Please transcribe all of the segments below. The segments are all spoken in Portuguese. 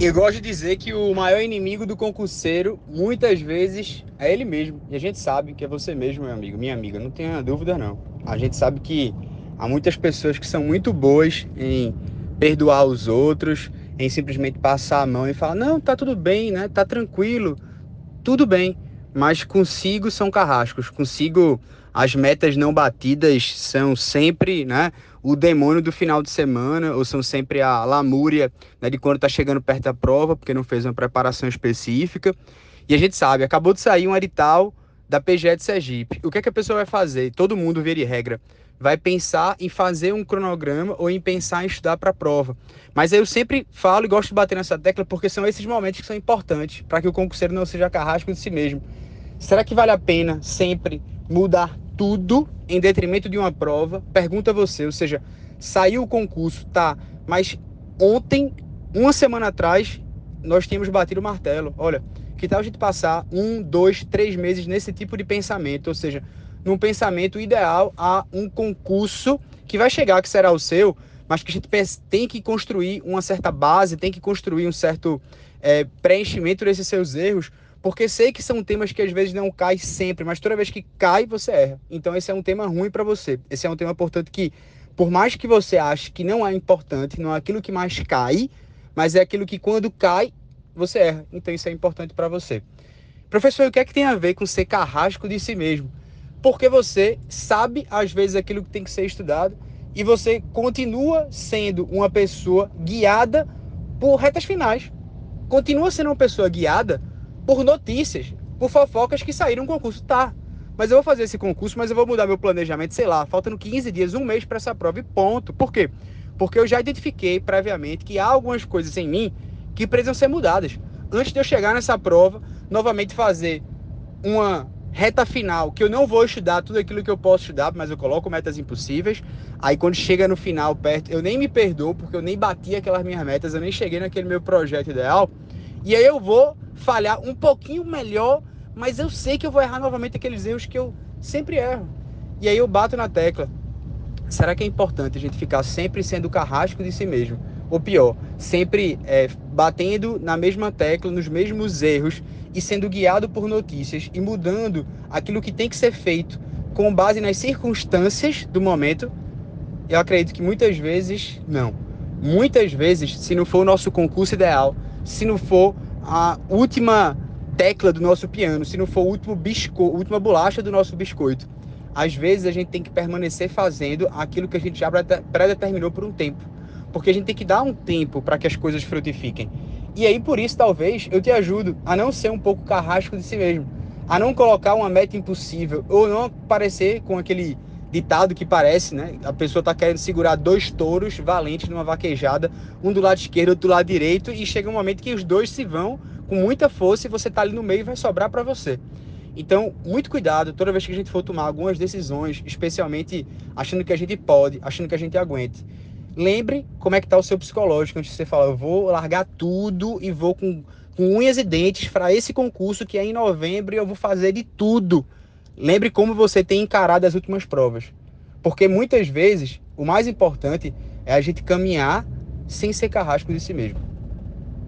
Eu gosto de dizer que o maior inimigo do concurseiro, muitas vezes, é ele mesmo. E a gente sabe que é você mesmo, meu amigo, minha amiga, não tenha dúvida não. A gente sabe que há muitas pessoas que são muito boas em perdoar os outros, em simplesmente passar a mão e falar: "Não, tá tudo bem, né? Tá tranquilo. Tudo bem". Mas consigo são carrascos, consigo as metas não batidas são sempre, né, o demônio do final de semana, ou são sempre a lamúria né, de quando está chegando perto da prova, porque não fez uma preparação específica. E a gente sabe, acabou de sair um edital da PGE de Sergipe. O que, é que a pessoa vai fazer? Todo mundo, via de regra, vai pensar em fazer um cronograma ou em pensar em estudar para a prova. Mas eu sempre falo e gosto de bater nessa tecla porque são esses momentos que são importantes para que o concurseiro não seja carrasco de si mesmo. Será que vale a pena sempre mudar tudo em detrimento de uma prova, pergunta você, ou seja, saiu o concurso, tá, mas ontem, uma semana atrás, nós tínhamos batido o martelo. Olha, que tal a gente passar um, dois, três meses nesse tipo de pensamento, ou seja, num pensamento ideal a um concurso que vai chegar, que será o seu, mas que a gente tem que construir uma certa base, tem que construir um certo é, preenchimento desses seus erros, porque sei que são temas que às vezes não caem sempre, mas toda vez que cai, você erra. Então esse é um tema ruim para você. Esse é um tema, portanto, que por mais que você ache que não é importante, não é aquilo que mais cai, mas é aquilo que quando cai, você erra. Então isso é importante para você. Professor, o que é que tem a ver com ser carrasco de si mesmo? Porque você sabe às vezes aquilo que tem que ser estudado e você continua sendo uma pessoa guiada por retas finais. Continua sendo uma pessoa guiada por notícias, por fofocas que saíram no concurso. Tá, mas eu vou fazer esse concurso, mas eu vou mudar meu planejamento, sei lá, faltando 15 dias, um mês para essa prova e ponto. Por quê? Porque eu já identifiquei previamente que há algumas coisas em mim que precisam ser mudadas. Antes de eu chegar nessa prova, novamente fazer uma reta final, que eu não vou estudar tudo aquilo que eu posso estudar, mas eu coloco metas impossíveis. Aí quando chega no final, perto, eu nem me perdoo, porque eu nem bati aquelas minhas metas, eu nem cheguei naquele meu projeto ideal. E aí eu vou falhar um pouquinho melhor, mas eu sei que eu vou errar novamente aqueles erros que eu sempre erro. E aí eu bato na tecla. Será que é importante a gente ficar sempre sendo carrasco de si mesmo? Ou pior, sempre é, batendo na mesma tecla, nos mesmos erros e sendo guiado por notícias e mudando aquilo que tem que ser feito com base nas circunstâncias do momento? Eu acredito que muitas vezes não. Muitas vezes, se não for o nosso concurso ideal, se não for a última tecla do nosso piano, se não for o último biscoito, a última bolacha do nosso biscoito. Às vezes a gente tem que permanecer fazendo aquilo que a gente já predeterminou por um tempo. Porque a gente tem que dar um tempo para que as coisas frutifiquem. E aí, por isso, talvez, eu te ajudo a não ser um pouco carrasco de si mesmo. A não colocar uma meta impossível. Ou não parecer com aquele ditado que parece, né? A pessoa tá querendo segurar dois touros valentes numa vaquejada, um do lado esquerdo, outro do lado direito, e chega um momento que os dois se vão com muita força e você tá ali no meio e vai sobrar para você. Então, muito cuidado toda vez que a gente for tomar algumas decisões, especialmente achando que a gente pode, achando que a gente aguente. Lembre como é que tá o seu psicológico antes de você falar, eu vou largar tudo e vou com, com unhas e dentes para esse concurso que é em novembro e eu vou fazer de tudo Lembre como você tem encarado as últimas provas. Porque muitas vezes o mais importante é a gente caminhar sem ser carrasco de si mesmo.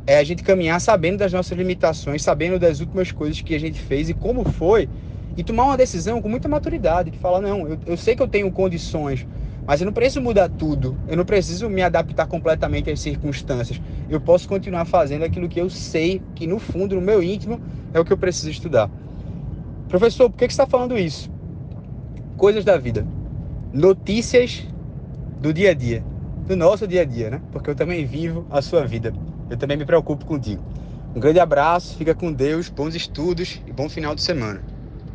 É a gente caminhar sabendo das nossas limitações, sabendo das últimas coisas que a gente fez e como foi, e tomar uma decisão com muita maturidade, de falar, não, eu, eu sei que eu tenho condições, mas eu não preciso mudar tudo, eu não preciso me adaptar completamente às circunstâncias. Eu posso continuar fazendo aquilo que eu sei que no fundo, no meu íntimo, é o que eu preciso estudar. Professor, por que, você está falando isso? Coisas da vida. Notícias do dia a dia. Do nosso dia a dia, né? Porque eu também vivo a sua vida. Eu também me preocupo contigo. Um grande abraço, fica com Deus, bons estudos e bom final de semana.